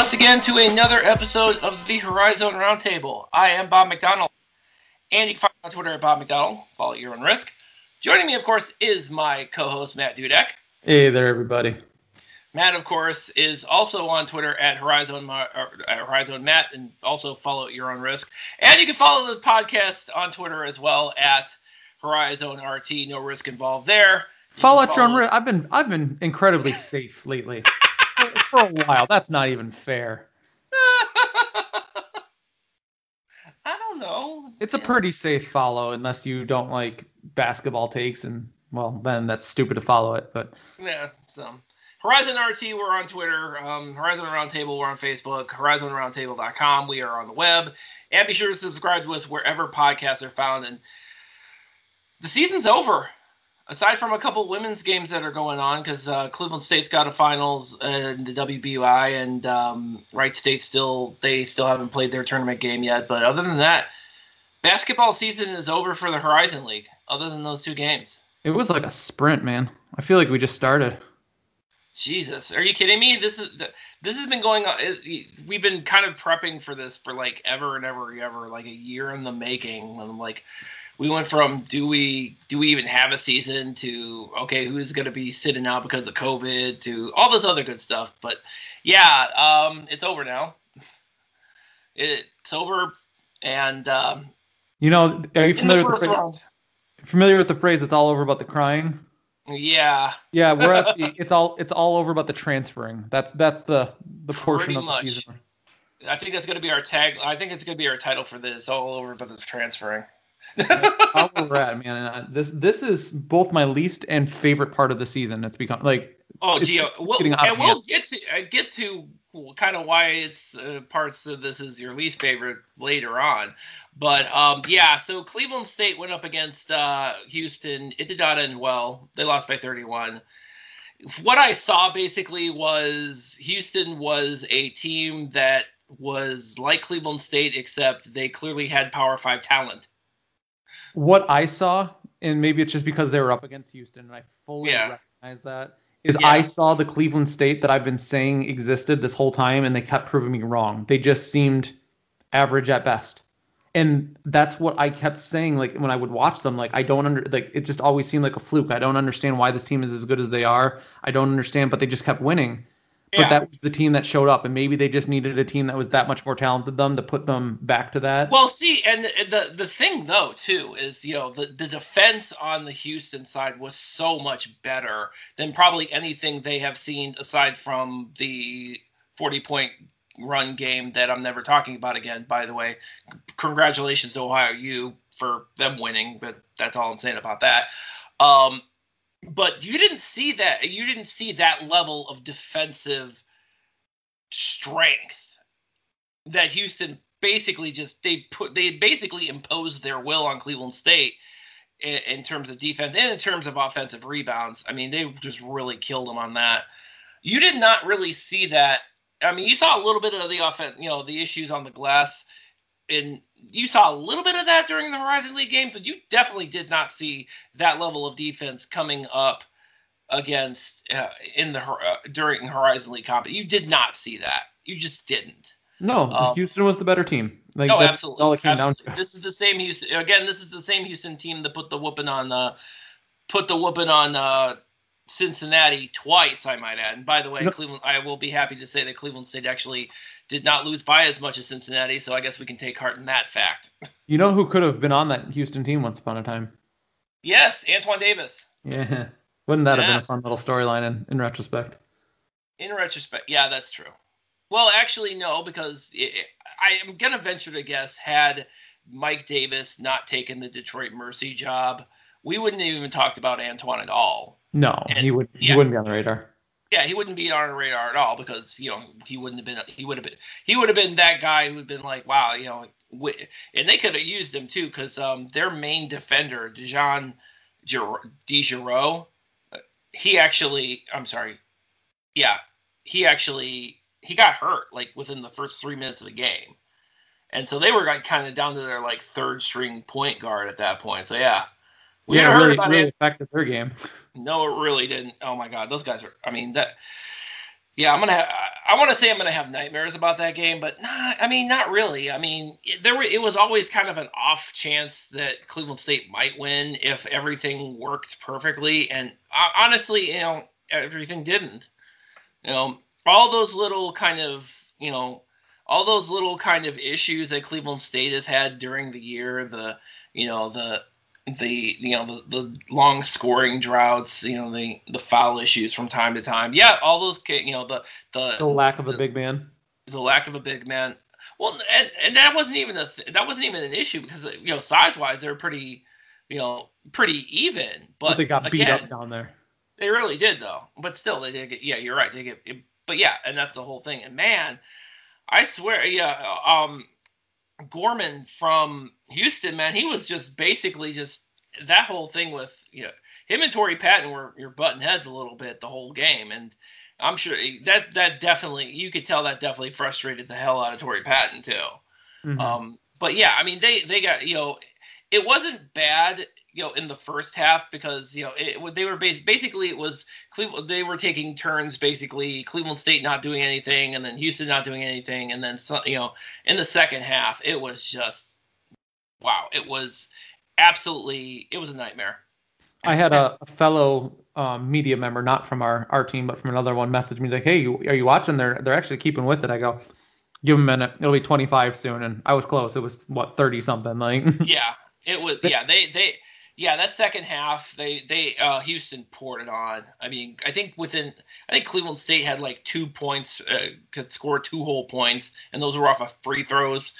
once again to another episode of the Horizon Roundtable. I am Bob McDonald, and you can find me on Twitter at Bob McDonald. Follow at your own risk. Joining me, of course, is my co-host Matt Dudek. Hey there, everybody. Matt, of course, is also on Twitter at Horizon at Horizon Matt, and also follow at your own risk. And you can follow the podcast on Twitter as well at Horizon RT. No risk involved there. You Follow at your own risk. I've been I've been incredibly safe lately. For, for a while. That's not even fair. I don't know. It's a pretty safe follow unless you don't like basketball takes and well then that's stupid to follow it. But Yeah, so Horizon RT, we're on Twitter. Um, Horizon Roundtable, we're on Facebook. HorizonRoundtable.com, we are on the web. And be sure to subscribe to us wherever podcasts are found. And the season's over, aside from a couple women's games that are going on, because uh, Cleveland State's got a finals in the WBUI, and um, Wright State still they still haven't played their tournament game yet. But other than that, basketball season is over for the Horizon League. Other than those two games. it was like a sprint, man. I feel like we just started. Jesus, are you kidding me? This is this has been going on. We've been kind of prepping for this for like ever and ever and ever, like a year in the making. And like, we went from do we do we even have a season to okay, who's going to be sitting out because of COVID to all this other good stuff. But yeah, um, it's over now. It's over, and um, You know, are you familiar with the, phrase, familiar with the phrase "it's all over about the crying"? yeah, Yeah, we're at the, it's all it's all over about the transferring. That's that's the the portion Pretty of the much. season. I think that's going to be our tag. I think it's going to be our title for this. All over, but the transferring. how we're at, man. Uh, this this is both my least and favorite part of the season. It's become like Oh, just we'll, and we'll get to uh, get to kind of why it's uh, parts of this is your least favorite later on, but um, yeah. So Cleveland State went up against uh, Houston. It did not end well. They lost by 31. What I saw basically was Houston was a team that was like Cleveland State, except they clearly had Power Five talent. What I saw, and maybe it's just because they were up against Houston, and I fully Yeah. recognize that. Is Yeah. I saw the Cleveland State that I've been saying existed this whole time, and they kept proving me wrong. They just seemed average at best, and that's what I kept saying. Like when I would watch them, like I don't under like it just always seemed like a fluke. I don't understand why this team is as good as they are. I don't understand, but they just kept winning. Yeah. But that was the team that showed up, and maybe they just needed a team that was that much more talented than them to put them back to that. Well, see, and the the thing though too is you know the the defense on the Houston side was so much better than probably anything they have seen aside from the 40 point run game that I'm never talking about again. By the way, congratulations to Ohio U for them winning, but that's all I'm saying about that. Um, but you didn't see that. You didn't see that level of defensive strength that Houston basically just they put they basically imposed their will on Cleveland State in, in terms of defense and in terms of offensive rebounds. I mean, they just really killed them on that. You did not really see that. I mean, you saw a little bit of the offense, you know, the issues on the glass, and you saw a little bit of that during the Horizon League games, but you definitely did not see that level of defense coming up against uh, in the uh, during Horizon League comp. You did not see that. You just didn't. No, Um, Houston was the better team. Like no, that's absolutely. all it came absolutely. down to. This is the same Houston. Again, this is the same Houston team that put the whooping on uh, put the whooping on uh, Cincinnati twice. I might add. And by the way, No. Cleveland. I will be happy to say that Cleveland State actually did not lose by as much as Cincinnati. So I guess we can take heart in that fact. You know who could have been on that Houston team once upon a time? Yes, Antoine Davis. Yeah. Wouldn't that have been a fun little storyline in, in retrospect? In retrospect, yeah, that's true. Well, actually, no, because it, I am gonna venture to guess had Mike Davis not taken the Detroit Mercy job, we wouldn't have even talked about Antoine at all. No, And- he would yeah. he wouldn't be on the radar. Yeah, he wouldn't be on our radar at all because you know he wouldn't have been he would have been he would have been that guy who'd been like wow you know and they could have used him too because um their main defender DeJon Jarreau he actually I'm sorry yeah he actually he got hurt like within the first three minutes of the game. And so they were like kind of down to their like third string point guard at that point. So yeah. We yeah, had heard really, about really it. affected their game. No, it really didn't. Oh my God, those guys are. I mean that. yeah, I'm gonna. Have, I want to say I'm gonna have nightmares about that game, but nah, I mean, not really. I mean, it, there were. It was always kind of an off chance that Cleveland State might win if everything worked perfectly, and uh, honestly, you know, everything didn't. You know, all those little kind of, you know, all those little kind of issues that Cleveland State has had during the year, the, you know, the the you know the, the long scoring droughts, you know the the foul issues from time to time. Yeah, all those you know the the, the lack of the, a big man. The lack of a big man. Well, and, and that wasn't even a th- that wasn't even an issue because you know size wise they're pretty you know pretty even. But, but they got beat up down there. They really did though. But still they did get yeah you're right they get but yeah and that's the whole thing and man I swear yeah um Gorham from Houston, man, he was just basically just that whole thing with you know him and Torrey Patton were you're butting heads a little bit the whole game, and I'm sure that that definitely you could tell that definitely frustrated the hell out of Torrey Patton too. Mm-hmm. Um, but yeah, I mean they they got you know it wasn't bad you know in the first half because you know it, they were bas- basically it was Cleveland they were taking turns basically Cleveland State not doing anything and then Houston not doing anything and then you know in the second half it was just it was absolutely it was a nightmare. I had a, a fellow um, media member, not from our, our team, but from another one, message me like, "Hey, you, are you watching? They're they're actually keeping with it." I go, "Give them a minute. It'll be 25 soon." And I was close. It was what 30 something like. yeah, it was. Yeah, they they yeah, that second half, they they uh, Houston poured it on. I mean, I think within, I think Cleveland State had like two points, uh, could score two whole points, and those were off of free throws.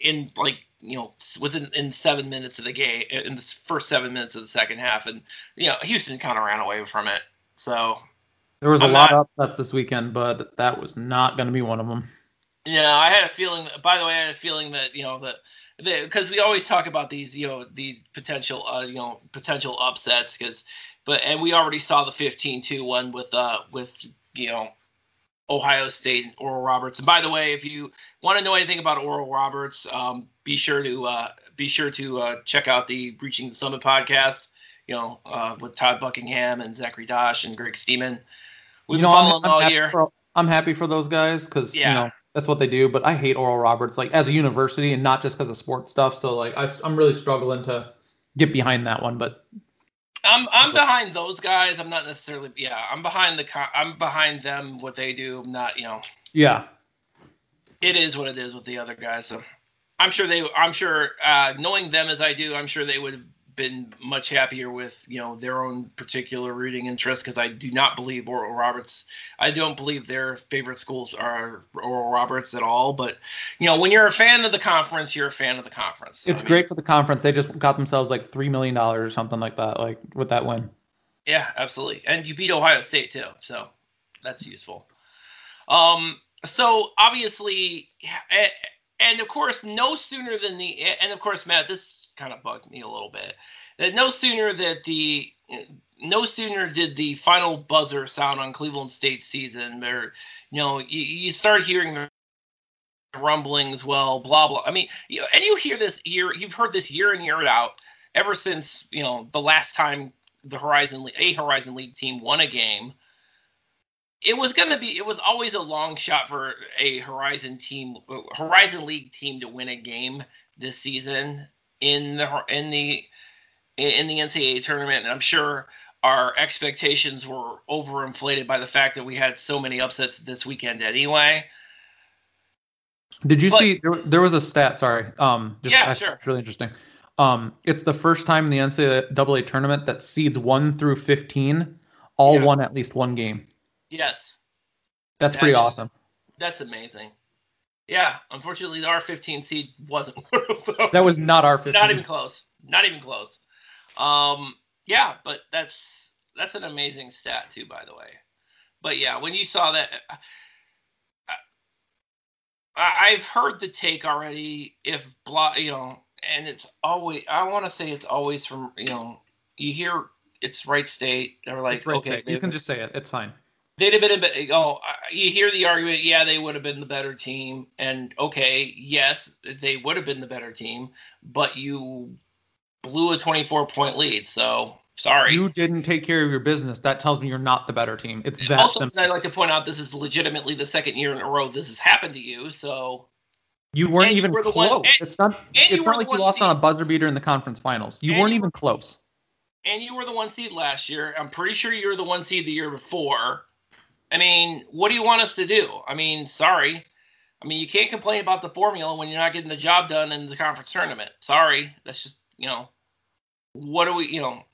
In like you know within in seven minutes of the game, in the first seven minutes of the second half, and you know Houston kind of ran away from it. So there was a I'm lot not, of upsets this weekend, but that was not going to be one of them. Yeah, I had a feeling. By the way, I had a feeling that you know that because we always talk about these, you know, these potential, uh, you know, potential upsets. Because, but and we already saw the 15-2 one with, uh, with you know, Ohio State and Oral Roberts. And by the way, if you want to know anything about Oral Roberts, um, be sure to uh, be sure to uh, check out the Reaching the Summit podcast. You know, uh, with Todd Buckingham and Zachary Dosh and Greg Steeman. We've you know, been following I'm, I'm all year. For, I'm happy for those guys because yeah. you know that's what they do. But I hate Oral Roberts, like as a university, and not just because of sports stuff. So like I, I'm really struggling to get behind that one. But I'm I'm behind those guys. I'm not necessarily yeah. I'm behind the I'm behind them what they do. I'm not you know. Yeah. It is what it is with the other guys. So I'm sure they. I'm sure uh, knowing them as I do, I'm sure they would been much happier with you know their own particular rooting interest because I do not believe Oral Roberts. I don't believe their favorite schools are Oral Roberts at all. But you know when you're a fan of the conference, you're a fan of the conference. It's I mean, great for the conference. They just got themselves like three million dollars or something like that, like with that win. Yeah, absolutely. And you beat Ohio State too, so that's useful. Um, so obviously, and of course, no sooner than the and of course, Matt, this kind of bugged me a little bit. That no sooner that the no sooner did the final buzzer sound on Cleveland State season, there, you know, you, you start hearing the rumblings. Well, blah blah. I mean, you know, and you hear this year. You've heard this year in year out ever since you know the last time the Horizon a Horizon League team won a game. It was going to be. It was always a long shot for a Horizon team, Horizon League team to win a game this season in the in the in the NCAA tournament, and I'm sure our expectations were overinflated by the fact that we had so many upsets this weekend anyway. Did you but, see there, there, was a stat? Sorry, um, just, yeah, sure. It's really interesting. Um, it's the first time in the NCAA tournament that seeds one through 15 all yeah. won at least one game. Yes, that's that pretty is, awesome. That's amazing. Yeah, unfortunately, our 15 seed wasn't one of them. That was not our 15. Not even close. Not even close. Um, yeah, but that's that's an amazing stat too, by the way. But yeah, when you saw that, I, I've heard the take already. If blah, you know, and it's always I want to say it's always from you know you hear it's Wright State. They're like, right okay, you can just say it. It's fine they'd have been a bit. Oh, you hear the argument. Yeah, they would have been the better team, and okay, yes, they would have been the better team, but you blew a 24 point lead. So Sorry. You didn't take care of your business. That tells me you're not the better team. It's that also. I'd like to point out this is legitimately the second year in a row this has happened to you. So You weren't and you even were close. one- and- it's not. It's not like you lost seed. on a buzzer beater in the conference finals. You weren't you even close. and you were the one seed last year. I'm pretty sure you were the one seed the year before. I mean, what do you want us to do? I mean, sorry. I mean, you can't complain about the formula when you're not getting the job done in the conference tournament. Sorry. That's just, you know, what do we, you know,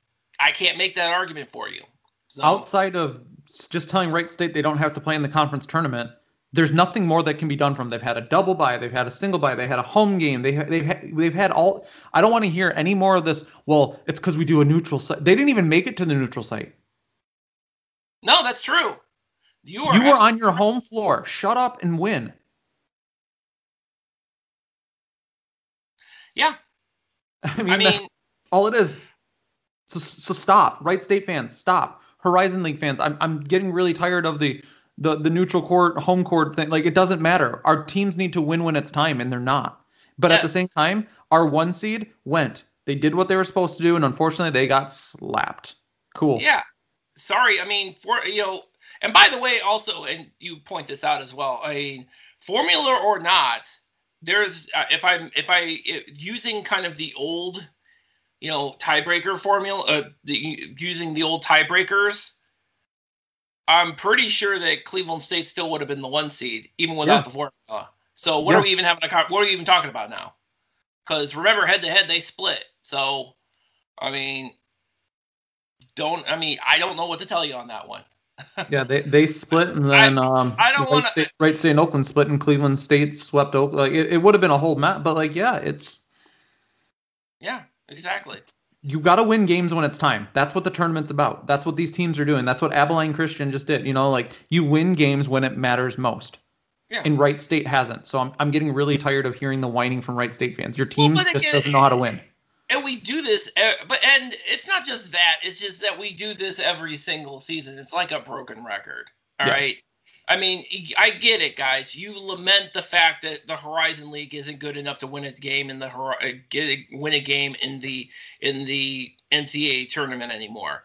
I can't make that argument for you. So, Outside of just telling Wright State they don't have to play in the conference tournament, there's nothing more that can be done from. them. They've had a double bye, they've had a single bye, they had a home game, they they've they've had all. I don't want to hear any more of this. Well, it's because we do a neutral site. They didn't even make it to the neutral site. no, that's true. You are You were on your home floor. Shut up and win. Yeah. I mean, I mean, that's all it is. So so stop. Wright State fans, stop. Horizon League fans, I'm I'm getting really tired of the the the neutral court, home court thing. Like it doesn't matter. Our teams need to win when it's time, and they're not. But at the same time, our one seed went. They did what they were supposed to do, and unfortunately, they got slapped. Cool. Yeah. Sorry. I mean, for you know, and by the way, also, and you point this out as well. I mean, formula or not, there's uh, if I'm if I i using kind of the old, you know, tiebreaker formula, uh, the, using the old tiebreakers. I'm pretty sure that Cleveland State still would have been the one seed even without Yeah. the formula. So what are we even having a what are we even talking about now? Because remember, head to head they split. So I mean, don't I mean I don't know what to tell you on that one. Yeah, they, they split, and then um, I don't Wright wanna- State, Wright State and Oakland split, and Cleveland State swept Oakland. Like it, it would have been a whole map, but like yeah, it's Yeah, exactly. you got to win games when it's time. That's what the tournament's about. That's what these teams are doing. That's what Abilene Christian just did. You know, like you win games when it matters most. Yeah. And Wright State hasn't. So I'm, I'm getting really tired of hearing the whining from Wright State fans. Your team but just again- doesn't know how to win. And we do this, but and it's not just that. It's just that we do this every single season. It's like a broken record. All Yes. right. I mean, I get it, guys. You lament the fact that the Horizon League isn't good enough to win a game in the uh, get a, win a game in the in the NCAA tournament anymore.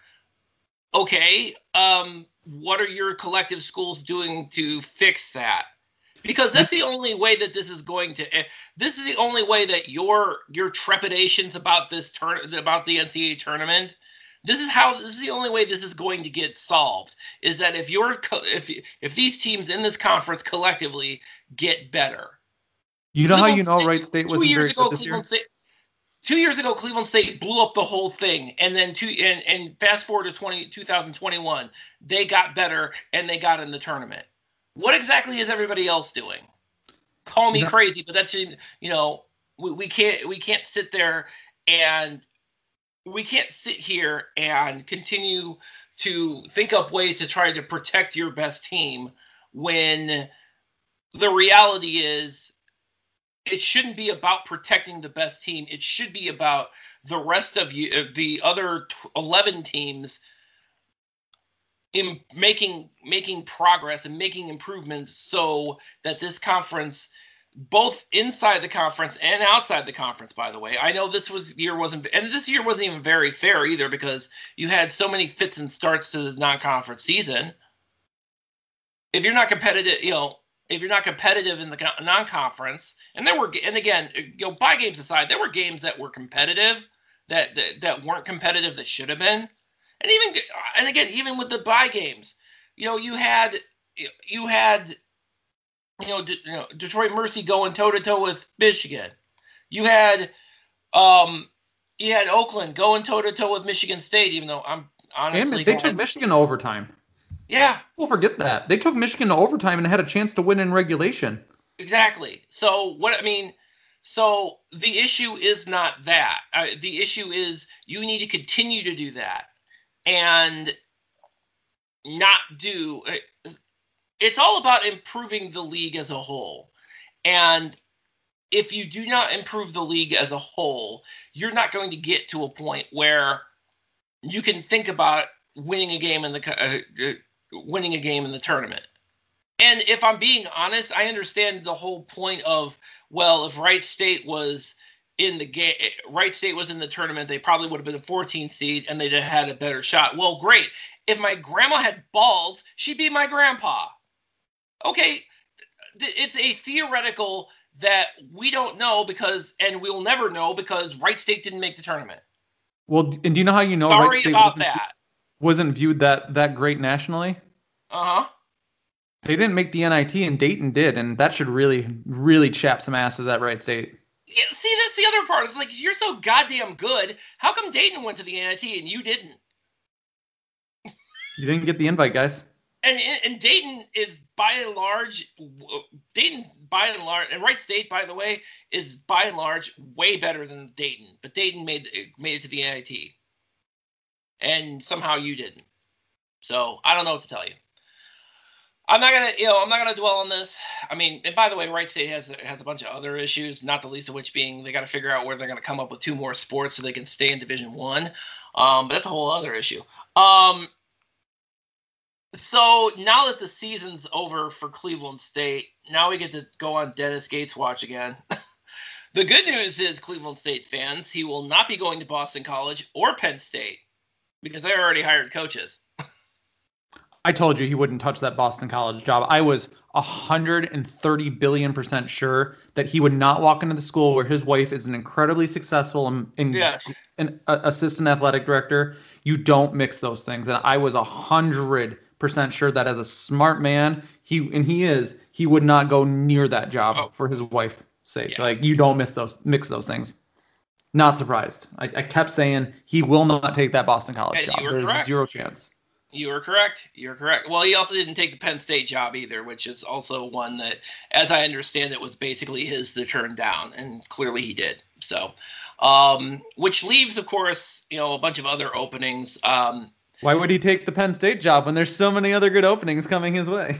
Okay, um, what are your collective schools doing to fix that? Because that's the only way that this is going to. This is the only way that your your trepidations about this turn about the NCAA tournament. This is how. This is the only way this is going to get solved. Is that if you're if if these teams in this conference collectively get better. You know how you Cleveland know State- Wright State two was years very ago, this year? State. Two years ago, Cleveland State blew up the whole thing, and then two and, and fast forward to 20, 2021, they got better and they got in the tournament. What exactly is everybody else doing? Call me No. crazy, but that's you know we, we can't we can't sit there and we can't sit here and continue to think up ways to try to protect your best team when the reality is it shouldn't be about protecting the best team. It should be about the rest of you, the other tw- 11 teams in making making progress and making improvements so that this conference both inside the conference and outside the conference by the way i know this was year wasn't and this year wasn't even very fair either because you had so many fits and starts to the non-conference season. If you're not competitive you know if you're not competitive in the non-conference and there were and again you know by games aside there were games that were competitive that that, that weren't competitive that should have been and even and again even with the bye games you know you had you had you know, De- you know Detroit Mercy going toe to toe with Michigan you had um you had Oakland going toe to toe with Michigan State even though I'm And honestly they took Michigan to overtime. yeah People forget that. They took Michigan to overtime and had a chance to win in regulation. Exactly. So what I mean, so the issue is not that. Uh, the issue is you need to continue to do that and not do. It's all about improving the league as a whole, and if you do not improve the league as a whole, you're not going to get to a point where you can think about winning a game in the uh, winning a game in the tournament. And if I'm being honest, I understand the whole point of well, if Wright State was in the game, Wright State was in the tournament, they probably would have been a 14 seed and they'd have had a better shot. Well, great. If my grandma had balls, she'd be my grandpa. Okay, it's a theoretical that we don't know because, and we'll never know because Wright State didn't make the tournament. Well, and do you know how you know Sorry Wright State about wasn't, that. wasn't viewed that that great nationally? Uh huh. They didn't make the NIT, and Dayton did, and that should really, really chap some asses at Wright State. Yeah, see, that's the other part. It's like if you're so goddamn good, how come Dayton went to the NIT and you didn't? You didn't get the invite, guys. And and Dayton is by and large, Dayton by and large, and Wright State, by the way, is by and large way better than Dayton. But Dayton made made it to the NIT, and somehow you didn't. So I don't know what to tell you. I'm not gonna, you know, I'm not gonna dwell on this. I mean, and by the way, Wright State has has a bunch of other issues, not the least of which being they got to figure out where they're gonna come up with two more sports so they can stay in Division One. Um, but that's a whole other issue. Um, so now that the season's over for Cleveland State, now we get to go on Dennis Gates watch again. the good news is, Cleveland State fans, he will not be going to Boston College or Penn State because they already hired coaches. I told you he wouldn't touch that Boston College job. I was 130 billion percent sure that he would not walk into the school where his wife is an incredibly successful and, and Yes. an uh, assistant athletic director. You don't mix those things, and I was a hundred percent sure that as a smart man, he and he is, he would not go near that job Oh. for his wife's sake. Yeah. Like you don't miss those, mix those things. Not surprised. I, I kept saying he will not take that Boston College job. There's correct. zero chance. You are correct. You're correct. Well, he also didn't take the Penn State job either, which is also one that, as I understand it, was basically his to turn down, and clearly he did. So, um, which leaves, of course, you know, a bunch of other openings. Um, Why would he take the Penn State job when there's so many other good openings coming his way?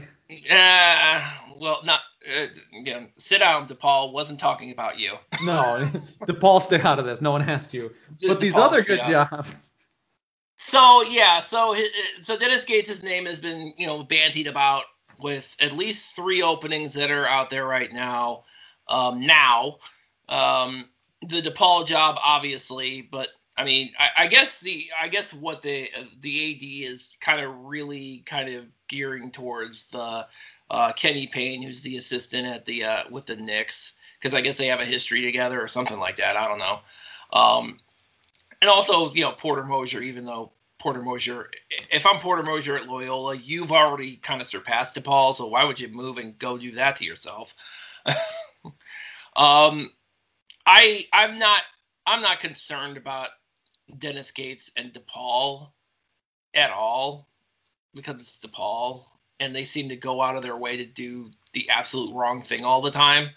uh, well, not. Uh, yeah, sit down, DePaul. Wasn't talking about you. No, DePaul, stay out of this. No one asked you. De- But these DePaul, other good jobs. So yeah, so so Dennis Gates' name has been you know bantied about with at least three openings that are out there right now. Um, now, um, the DePaul job obviously, but I mean, I, I guess the I guess what the the AD is kind of really kind of gearing towards the uh, Kenny Payne, who's the assistant at the uh, with the Knicks, because I guess they have a history together or something like that. I don't know. Um, and also, you know, Porter Moser, even though Porter Moser, if I'm Porter Moser at Loyola, you've already kind of surpassed DePaul, so why would you move and go do that to yourself? um, I I'm not I'm not concerned about Dennis Gates and DePaul at all because it's DePaul and they seem to go out of their way to do the absolute wrong thing all the time.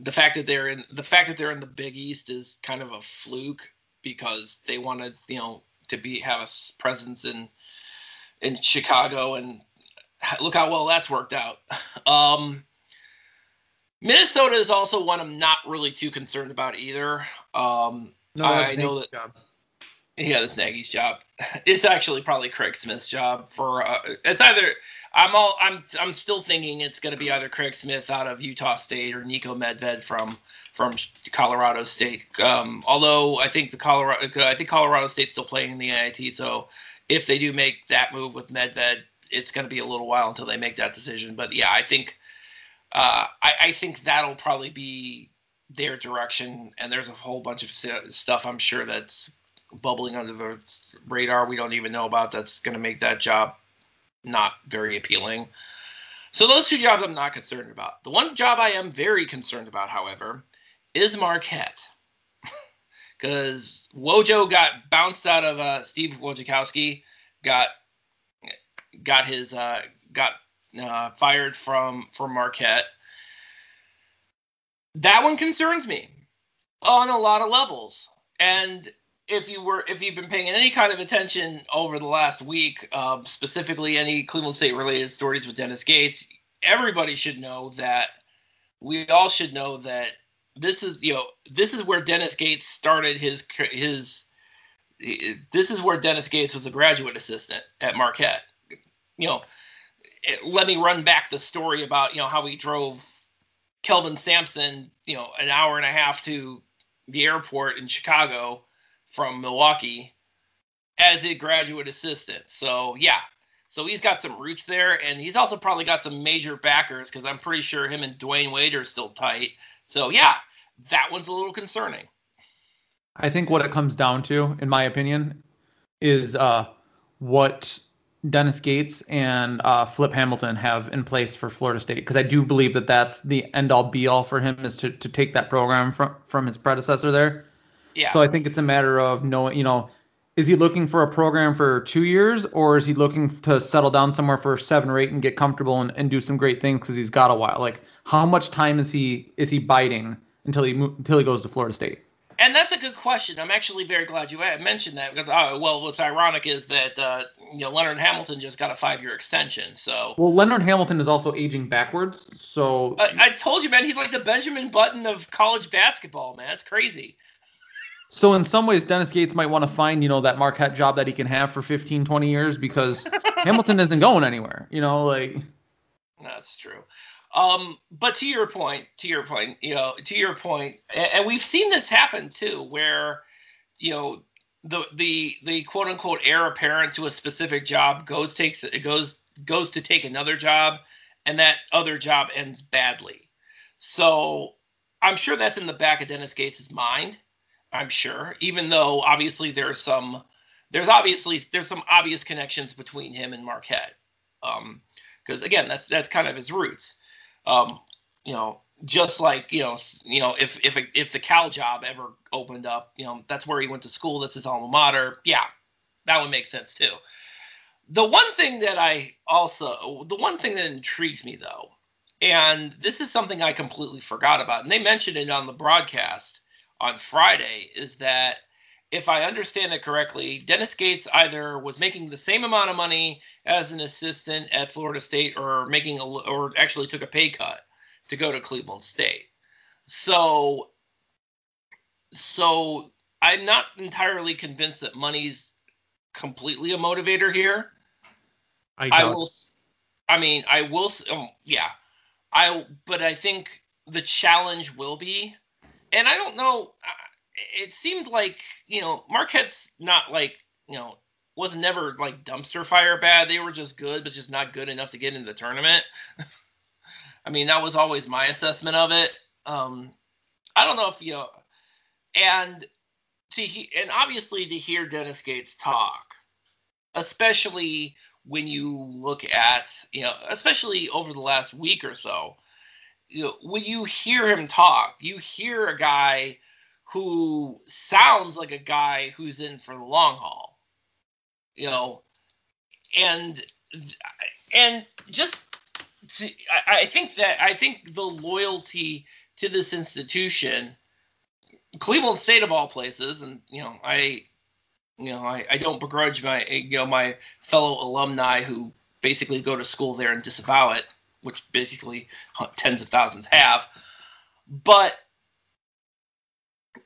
The fact that they're in the fact that they're in the Big East is kind of a fluke because they wanted to, you know, to be have a presence in in Chicago and look how well that's worked out. Um, Minnesota is also one I'm not really too concerned about either. Um, No, I know that- job. Yeah, this Nagy's job. It's actually probably Craig Smith's job for. Uh, it's either I'm all I'm I'm still thinking it's going to be either Craig Smith out of Utah State or Niko Medved from from Colorado State. Um, although I think the Colorado I think Colorado State's still playing in the NIT, so if they do make that move with Medved, it's going to be a little while until they make that decision. But yeah, I think uh, I, I think that'll probably be their direction. And there's a whole bunch of stuff I'm sure that's bubbling under the radar we don't even know about that's going to make that job not very appealing. So those two jobs I'm not concerned about. The one job I am very concerned about, however, is Marquette. Because Wojo got bounced out of uh, Steve Wojciechowski, got got his uh, got uh, fired from from Marquette. That one concerns me on a lot of levels. And if you were if you've been paying any kind of attention over the last week, um, specifically any Cleveland State related stories with Dennis Gates, everybody should know that we all should know that this is you know this is where Dennis Gates started his his this is where Dennis Gates was a graduate assistant at Marquette. You know, it, let me run back the story about you know how he drove Kelvin Sampson, you know, an hour and a half to the airport in Chicago from Milwaukee as a graduate assistant. So yeah, so he's got some roots there, and he's also probably got some major backers because I'm pretty sure him and Dwyane Wade are still tight. So yeah, that one's a little concerning. I think what it comes down to, in my opinion, is uh, what Dennis Gates and uh, Flip Hamilton have in place for Florida State because I do believe that that's the end all be all for him is to, to take that program from from his predecessor there. Yeah. So I think it's a matter of knowing, you know, is he looking for a program for two years or is he looking to settle down somewhere for seven or eight and get comfortable and, and do some great things because he's got a while? Like how much time is he is he biding until he until he goes to Florida State? And that's a good question. I'm actually very glad you mentioned that because, uh, well, what's ironic is that uh, you know Leonard Hamilton just got a five-year extension. So well, Leonard Hamilton is also aging backwards. So I, I told you, man, he's like the Benjamin Button of college basketball, man. It's crazy. So in some ways, Dennis Gates might want to find, you know, that Marquette job that he can have for 15, 20 years because Hamilton isn't going anywhere. You know, like. That's true. Um, but to your point, to your point, you know, to your point, and, we've seen this happen too, where, you know, the the the quote unquote heir apparent to a specific job goes takes it goes goes to take another job, and that other job ends badly. So I'm sure that's in the back of Dennis Gates' mind. I'm sure, even though obviously there's some there's obviously there's some obvious connections between him and Marquette. Um, because again, that's that's kind of his roots. Um, you know, just like you know, you know, if if if the Cal job ever opened up, you know, that's where he went to school. That's his alma mater. Yeah, that would make sense too. The one thing that I also, the one thing that intrigues me though, and this is something I completely forgot about, and they mentioned it on the broadcast on Friday is that if I understand it correctly, Dennis Gates either was making the same amount of money as an assistant at Florida State or making a or actually took a pay cut to go to Cleveland State. So so I'm not entirely convinced that money's completely a motivator here. I, I will I mean, I will um, yeah. I but I think the challenge will be and I don't know. It seemed like you know Marquette's not like you know was never like dumpster fire bad. They were just good, but just not good enough to get into the tournament. I mean, that was always my assessment of it. Um, I don't know if you know, and to he, and obviously to hear Dennis Gates talk, especially when you look at you know, especially over the last week or so, know, when you hear him talk, you hear a guy who sounds like a guy who's in for the long haul. You know, and and just to, I, I think that I think the loyalty to this institution, Cleveland State of all places, and you know, I you know, I, I don't begrudge my you know my fellow alumni who basically go to school there and disavow it which basically tens of thousands have. But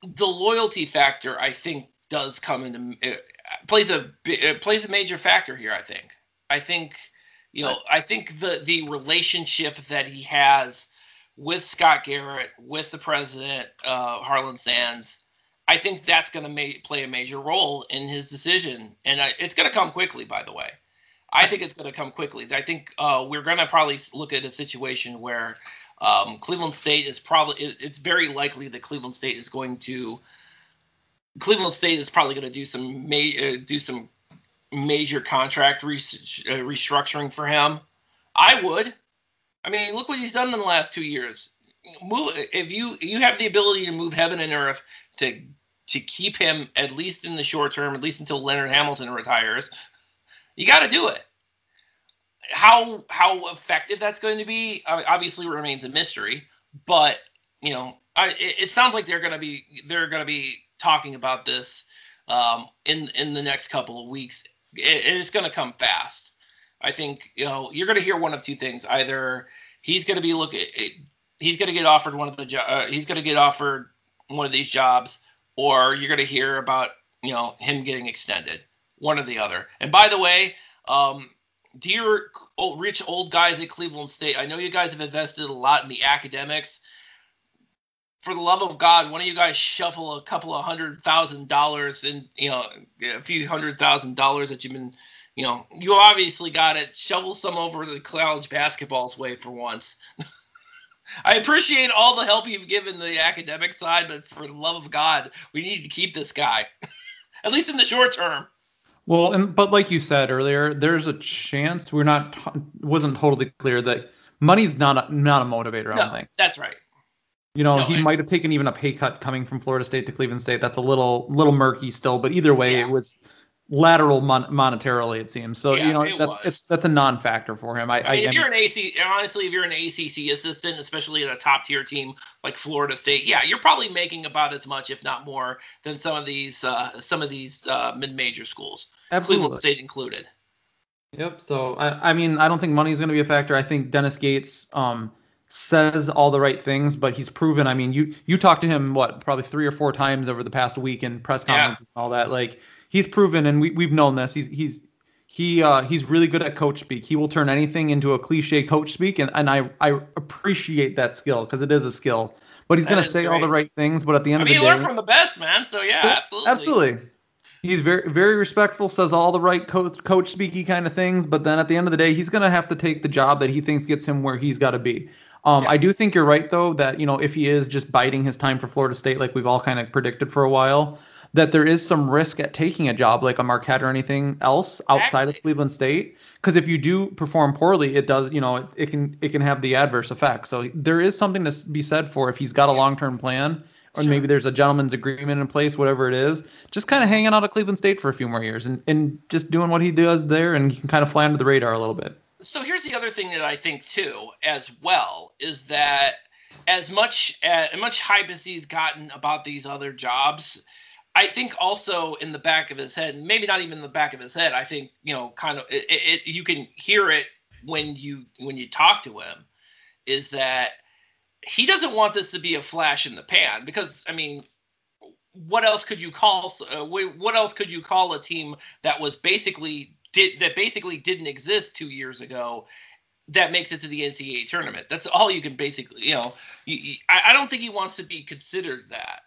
the loyalty factor, I think, does come into it plays a it plays a major factor here. I think. I think you know I think the the relationship that he has with Scott Garrett, with the president, uh, Harlan Sands, I think that's going to ma- play a major role in his decision, and I, it's going to come quickly. By the way, I think it's going to come quickly. I think uh, we're going to probably look at a situation where um, Cleveland State is probably. It, it's very likely that Cleveland State is going to. Cleveland State is probably going to do some ma- uh, do some major contract re- uh, restructuring for him. I would. I mean, look what he's done in the last two years. Move if you you have the ability to move heaven and earth to to keep him at least in the short term, at least until Leonard Hamilton retires, you got to do it. How how effective that's going to be obviously remains a mystery, but you know, I, it, it, sounds like they're going to be they're going to be talking about this um, in in the next couple of weeks. It, it's going to come fast. I think you know you're going to hear one of two things: either he's going to be looking, he's going to get offered one of the jo- uh, he's going to get offered one of these jobs, or you're going to hear about you know him getting extended one or the other. And by the way, um, dear old, rich old guys at Cleveland State, I know you guys have invested a lot in the academics. for the love of God, one of you guys shuffle a couple of hundred thousand dollars and you know a few hundred thousand dollars that you've been, you know, you obviously got it. Shovel some over the college basketball's way for once. I appreciate all the help you've given the academic side, but for the love of God, we need to keep this guy, at least in the short term. Well, and but like you said earlier, there's a chance we're not wasn't totally clear that money's not a, not a motivator. I No, don't think. that's right. You know, No, he I- might have taken even a pay cut coming from Florida State to Cleveland State. That's a little little murky still, but either way, Yeah. it was lateral mon- monetarily it seems. So Yeah, you know, that's it's, that's a non-factor for him. I, I mean, if you're an AC, honestly, if you're an ACC assistant, especially at a top tier team like Florida State, yeah, you're probably making about as much, if not more, than some of these uh, some of these uh, mid-major schools, absolutely. Cleveland State included. Yep. So I, I mean, I don't think money is going to be a factor. I think Dennis Gates um, says all the right things, but he's proven. I mean, you you talked to him what probably three or four times over the past week in press Yeah. and all that. Like he's proven, and we we've known this. He's he's he uh, he's really good at coach speak. He will turn anything into a cliche coach speak, and, and I I appreciate that skill because it is a skill. But he's going to say all the right things. But at the end I of mean, the you day, learn from the best, man. So yeah, absolutely. Absolutely. He's very very respectful, says all the right coach coach speaky kind of things, but then at the end of the day, he's gonna have to take the job that he thinks gets him where he's got to be. Um, Yeah. I do think you're right though that you know if he is just biding his time for Florida State like we've all kind of predicted for a while, that there is some risk at taking a job like a Marquette or anything else outside of Cleveland State. Because if you do perform poorly, it does you know it, it can it can have the adverse effect. So there is something to be said for if he's got a long term plan or Sure. maybe there's a gentleman's agreement in place, whatever it is, just kind of hanging out at Cleveland State for a few more years and, and just doing what he does there, and he can kind of fly under the radar a little bit. so here's the other thing that I think too, as well, is that as much as much hype as he's gotten about these other jobs, I think also in the back of his head, maybe not even in the back of his head, I think you know, kind of, it, it, you can hear it when you when you talk to him, is that he doesn't want this to be a flash in the pan because I mean. What else could you call? Uh, what else could you call a team that was basically did that basically didn't exist two years ago that makes it to the NCAA tournament. That's all you can basically, you know. You, you- I, I don't think he wants to be considered that.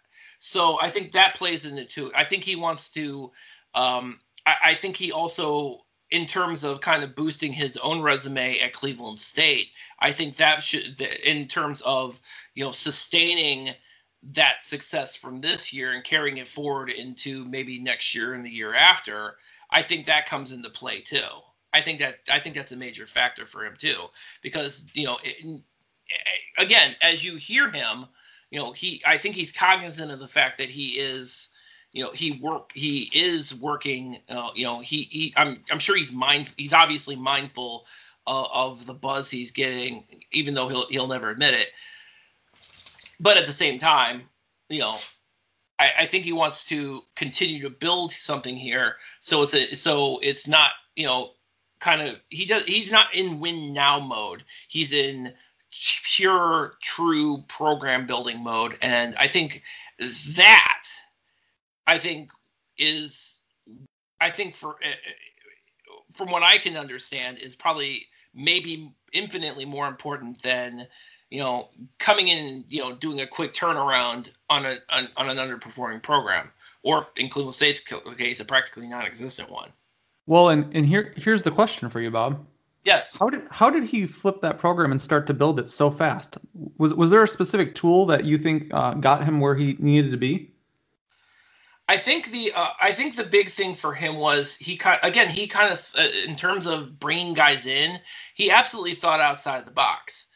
So I think that plays into it. I think he wants to. Um, I, I think he also, in terms of kind of boosting his own resume at Cleveland State, I think that should, in terms of you know sustaining that success from this year and carrying it forward into maybe next year and the year after, I think that comes into play too. I think that I think that's a major factor for him too, because you know, it, again, as you hear him, you know, he I think he's cognizant of the fact that he is, you know, he work he is working. Uh, you know, he, he I'm I'm sure he's mind he's obviously mindful uh, of the buzz he's getting, even though he'll he'll never admit it. But at the same time, you know, I, I think he wants to continue to build something here. So it's a so it's not you know kind of he does he's not in win now mode. He's in pure true program building mode, and I think that I think is I think for uh, from what I can understand is probably maybe infinitely more important than you know coming in you know doing a quick turnaround on a on, on an underperforming program or in Cleveland State's case a practically non-existent one. Well, and and here here's the question for you, Bob. Yes. How did how did he flip that program and start to build it so fast? Was was there a specific tool that you think uh, got him where he needed to be? I think the uh, I think the big thing for him was he kind again he kind of uh, in terms of bringing guys in he absolutely thought outside the box.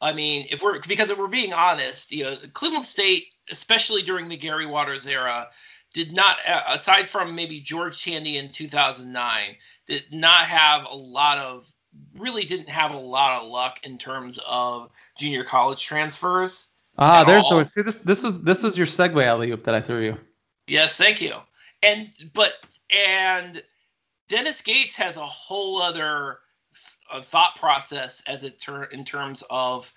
I mean, if we're because if we're being honest, you know, Cleveland State, especially during the Gary Waters era, did not uh, aside from maybe George Tandy in 2009, did not have a lot of really didn't have a lot of luck in terms of junior college transfers. Ah, there's all. the see this this was this was your segue alley oop that I threw you. Yes, thank you. And but and Dennis Gates has a whole other uh, thought process as it ter- in terms of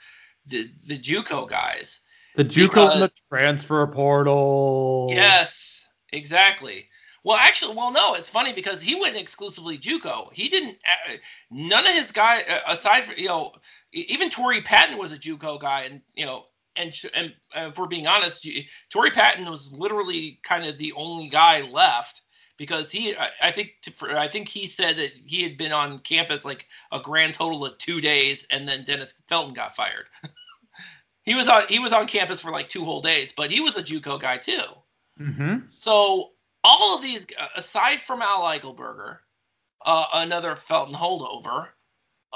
the the JUCO guys. The JUCO the transfer portal. Yes, exactly. Well, actually, well, no, it's funny because he went exclusively JUCO. He didn't. Uh, none of his guy, uh, aside from you know, even Torrey Patton was a JUCO guy, and you know, and and uh, if we're being honest, Torrey Patton was literally kind of the only guy left because he I, I think for, I think he said that he had been on campus like a grand total of two days, and then Dennis Felton got fired. he was on he was on campus for like two whole days, but he was a JUCO guy too. Mm-hmm. So all of these, aside from Al Eichelberger, uh, another Felton holdover,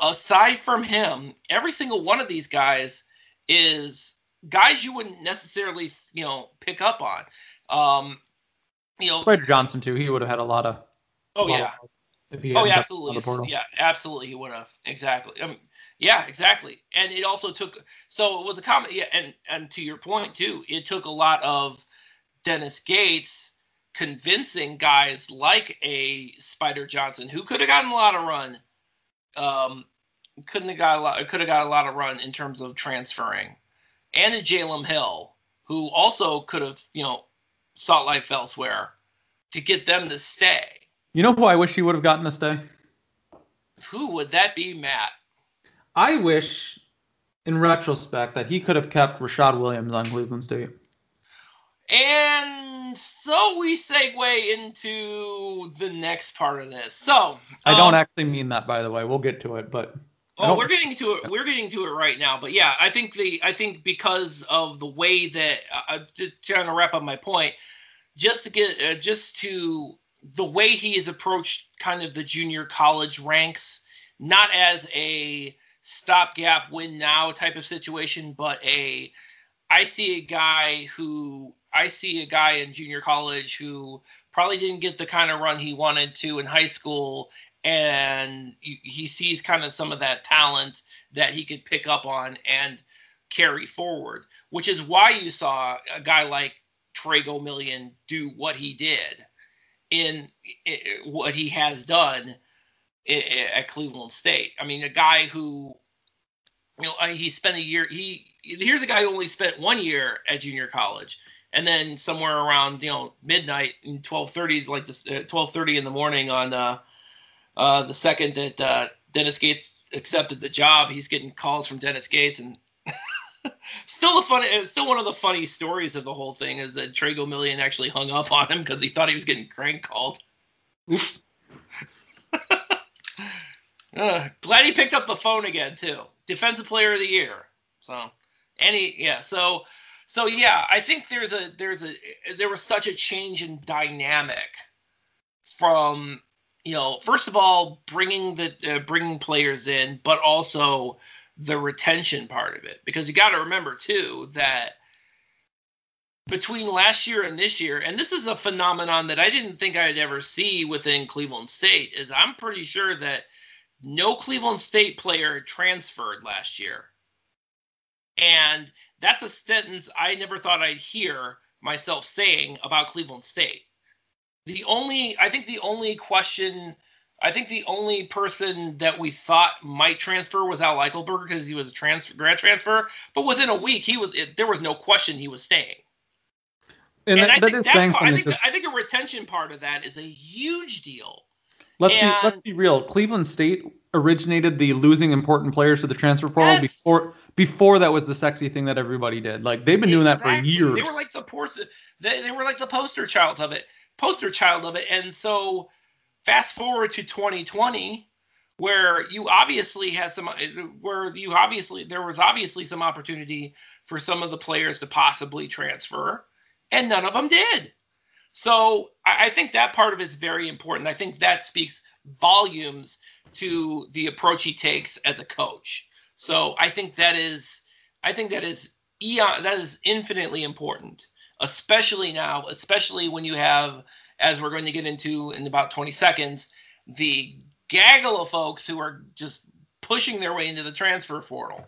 aside from him, every single one of these guys is guys you wouldn't necessarily, you know, pick up on. Um, you know, Spider Johnson too. He would have had a lot of. Oh yeah. Of, if he oh yeah, absolutely. Yeah, absolutely. He would have. Exactly. I mean, yeah, exactly. And it also took. So it was a comment. Yeah, and and to your point too, it took a lot of Dennis Gates convincing guys like a Spider Johnson who could have gotten a lot of run. Um, couldn't have got a lot. Could have got a lot of run in terms of transferring, and a Jalen Hill who also could have you know sought life elsewhere to get them to stay. You know who I wish he would have gotten to stay? Who would that be, Matt? I wish, in retrospect, that he could have kept Rashad Williams on Cleveland State. And so we segue into the next part of this. So I don't um, actually mean that, by the way. We'll get to it, but Oh, we're getting to it. We're getting to it right now. But yeah, I think the I think because of the way that uh, uh just trying to wrap up my point, just to get uh, just to the way he has approached kind of the junior college ranks, not as a stopgap win now type of situation, but a I see a guy who I see a guy in junior college who probably didn't get the kind of run he wanted to in high school and he sees kind of some of that talent that he could pick up on and carry forward, which is why you saw a guy like Tre Gomillion do what he did in, in what he has done at Cleveland State. I mean, a guy who, you know, he spent a year. He here's a guy who only spent one year at junior college, and then somewhere around you know midnight and 12:30, like this, uh, 12:30 in the morning on uh, uh, the second that uh, Dennis Gates accepted the job, he's getting calls from Dennis Gates, and still a funny, still one of the funny stories of the whole thing is that Tre Gomillion actually hung up on him because he thought he was getting crank called. Uh, glad he picked up the phone again too. Defensive Player of the Year. So, any yeah. So, so yeah. I think there's a there's a there was such a change in dynamic from you know, first of all, bringing the uh, bringing players in, but also the retention part of it, because you got to remember too that between last year and this year, and this is a phenomenon that I didn't think I'd ever see within Cleveland State, is I'm pretty sure that no Cleveland State player transferred last year. And that's a sentence I never thought I'd hear myself saying about Cleveland State the only I think the only question I think the only person that we thought might transfer was Al Eichelberger because he was a transfer grad transfer, but within a week he was it, there was no question he was staying. And, and that, I, think that part, I think. I think a retention part of that is a huge deal. Let's and, be let's be real. Cleveland State originated the losing important players to the transfer portal yes. before before that was the sexy thing that everybody did. Like they've been exactly. doing that for years. They were like the they, they were like the poster child of it poster child of it. And so fast forward to 2020 where you obviously had some where you obviously there was obviously some opportunity for some of the players to possibly transfer and none of them did so i, think that part of it's very important i think that speaks volumes to the approach he takes as a coach so i think that is i think that is eon that is infinitely important especially now, especially when you have, as we're going to get into in about 20 seconds, the gaggle of folks who are just pushing their way into the transfer portal.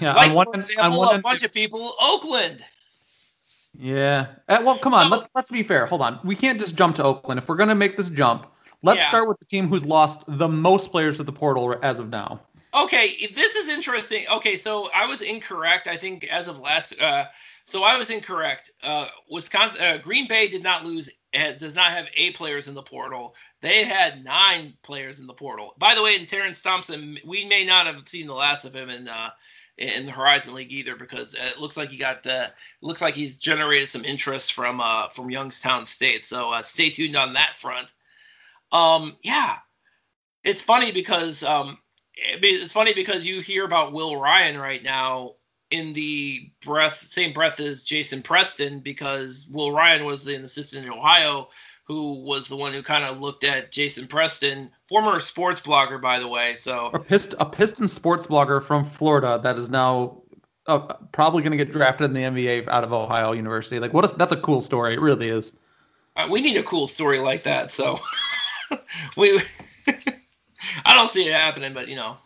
Yeah, like, one, for example, a bunch of people, Oakland. Yeah. Uh, well, come on. So, let's let's be fair. Hold on. We can't just jump to Oakland. If we're gonna make this jump, let's yeah. start with the team who's lost the most players to the portal as of now. Okay, this is interesting. Okay, so I was incorrect. I think as of last, uh, so I was incorrect. Uh, Wisconsin, uh, Green Bay did not lose. Does not have eight players in the portal. They had nine players in the portal. By the way, in Terrence Thompson, we may not have seen the last of him in uh, in the Horizon League either because it looks like he got uh, looks like he's generated some interest from uh, from Youngstown State. So uh, stay tuned on that front. Um, yeah, it's funny because um, it's funny because you hear about Will Ryan right now in the breath same breath as Jason Preston because Will Ryan was an assistant in Ohio who was the one who kind of looked at Jason Preston, former sports blogger, by the way. So a, Pist- a Piston sports blogger from Florida that is now uh, probably going to get drafted in the NBA out of Ohio University. Like, what? Is, that's a cool story. It really is. Uh, we need a cool story like that. So we, I don't see it happening, but you know,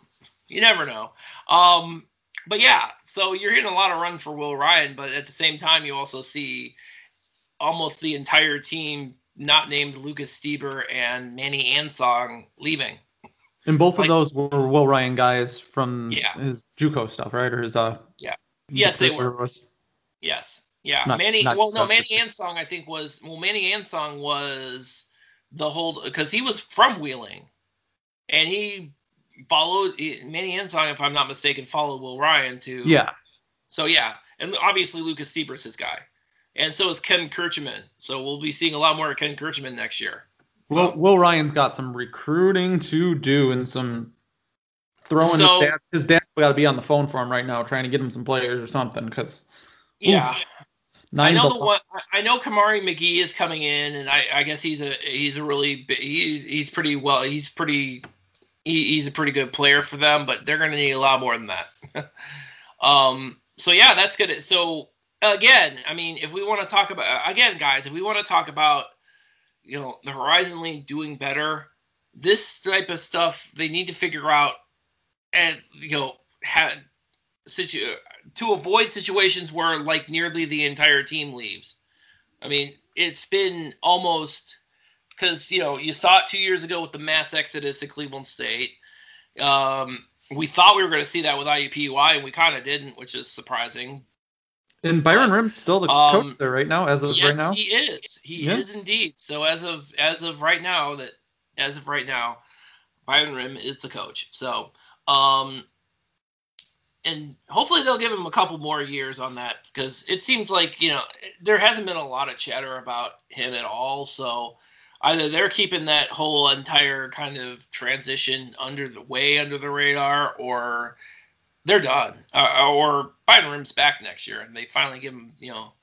you never know. Um, but yeah, so you're hitting a lot of run for Will Ryan, but at the same time, you also see almost the entire team not named Lucas Stieber and Manny Ansong leaving. And both like, of those were Will Ryan guys from yeah. his JUCO stuff, right? Or his uh yeah. Yes, they were. Was. Yes. Yeah. Not, Manny not, well no, Manny Ansong I think was well Manny Ansong was the whole because he was from Wheeling. And he followed Manny Ansong, if I'm not mistaken, followed Will Ryan to Yeah. So yeah. And obviously Lucas Stieber's his guy and so is Cem Kirciman. So we'll be seeing a lot more of Cem Kirciman next year. Will, Will Ryan's got some recruiting to do and some throwing so, his dad. His dad got to be on the phone for him right now, trying to get him some players or something. Because yeah, I know the one. I know Kamari McGee is coming in, and I, I guess he's a he's a really he's he's pretty well he's pretty he, he's a pretty good player for them, but they're going to need a lot more than that. um. So yeah, that's good. So again, I mean, if we want to talk about again, guys, if we want to talk about you know the Horizon League doing better, this type of stuff they need to figure out, and you know, had situ- to avoid situations where like nearly the entire team leaves. I mean, it's been almost because you know you saw it two years ago with the mass exodus at Cleveland State. Um, we thought we were going to see that with IUPUI, and we kind of didn't, which is surprising. And Byron Rimm's still the um, coach there right now, as of yes, right now. he is. He yeah. is indeed. So as of as of right now, that as of right now, Byron Rimm is the coach. So, um, and hopefully they'll give him a couple more years on that because it seems like you know there hasn't been a lot of chatter about him at all. So either they're keeping that whole entire kind of transition under the way under the radar, or they're done. Uh, or Byron Rimm's back next year, and they finally give him, you know,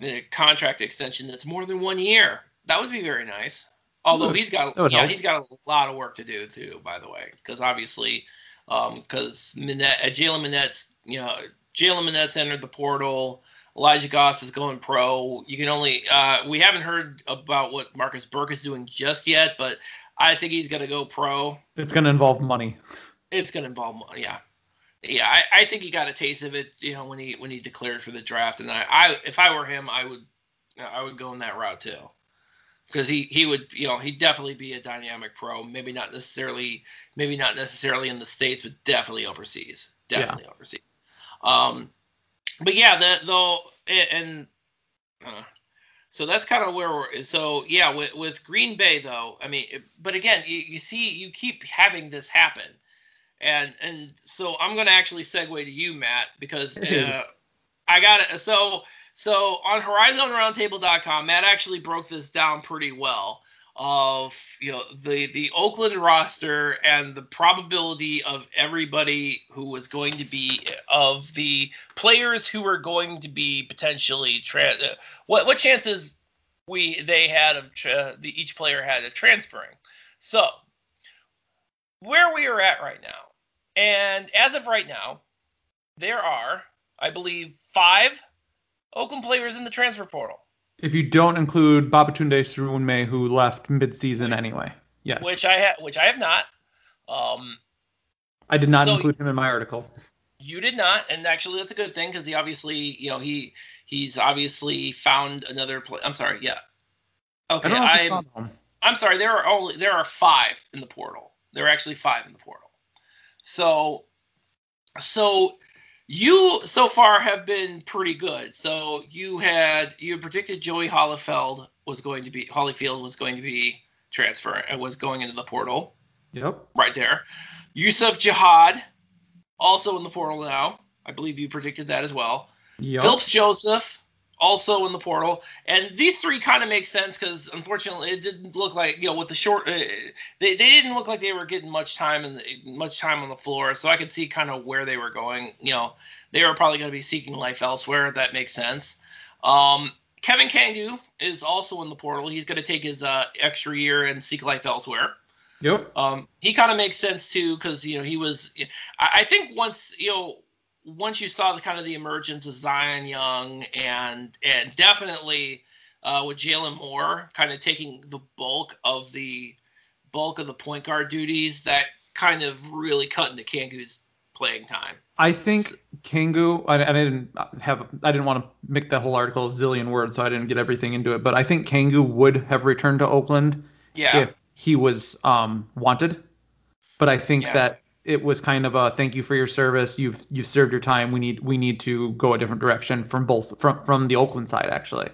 a contract extension that's more than one year. That would be very nice. Although he's got, yeah, help. he's got a lot of work to do too. By the way, because obviously, because um, Minnett, uh, Jalen Minnett's, you know, Jalen Minnett's entered the portal. Elijah Goss is going pro. You can only uh, we haven't heard about what Marcus Burke is doing just yet, but I think he's going to go pro. It's going to involve money. It's going to involve money. Yeah, yeah. I, I think he got a taste of it. You know, when he when he declared for the draft, and I, I if I were him, I would I would go in that route too. Because he, he would you know he'd definitely be a dynamic pro maybe not necessarily maybe not necessarily in the states but definitely overseas definitely yeah. overseas um but yeah the though and uh, so that's kind of where we're. So yeah, with, with Green Bay though, I mean, but again, you, you see, you keep having this happen, and and so I'm going to actually segue to you, Matt, because uh, I got it. So so on HorizonRoundtable.com, Matt actually broke this down pretty well of you know the the Oakland roster and the probability of everybody who was going to be of the players who were going to be potentially tra- uh, what what chances we they had of tra- the each player had of transferring. So where we are at right now and as of right now, there are, I believe, five Oakland players in the transfer portal. If you don't include Babatunde Suwunme, who left mid-season anyway. Yes. Which I have, which I have not. Um, I did not so include him in my article. You did not, and actually that's a good thing because he obviously, you know, he he's obviously found another play. I'm sorry, yeah. Okay, I'm. I'm sorry. There are only there are five in the portal. There are actually five in the portal. So, so you so far have been pretty good. So you had you predicted Joey Hollifeld was going to be Holyfield was going to be transfer and was going into the portal. Yep. Right there. Yusuf Jihad also in the portal now. I believe you predicted that as well. Yep. Phillips Joseph, also in the portal. And these three kind of make sense because unfortunately it didn't look like you know with the short uh, they, they didn't look like they were getting much time and much time on the floor. So I could see kind of where they were going. You know they were probably going to be seeking life elsewhere. That makes sense. Um, Kevin Kangu is also in the portal. He's going to take his uh, extra year and seek life elsewhere. Yep. Um, he kind of makes sense too because you know he was. I, I think once you know once you saw the kind of the emergence of Zion Young and and definitely uh, with Jalen Moore kind of taking the bulk of the bulk of the point guard duties, that kind of really cut into Kangu's playing time. I think Kangu. I, I didn't have. I didn't want to make that whole article a zillion words, so I didn't get everything into it. But I think Kangu would have returned to Oakland Yeah. if he was um, wanted. But I think Yeah. that it was kind of a thank you for your service. You've you've served your time. We need we need to go a different direction from both from from the Oakland side actually.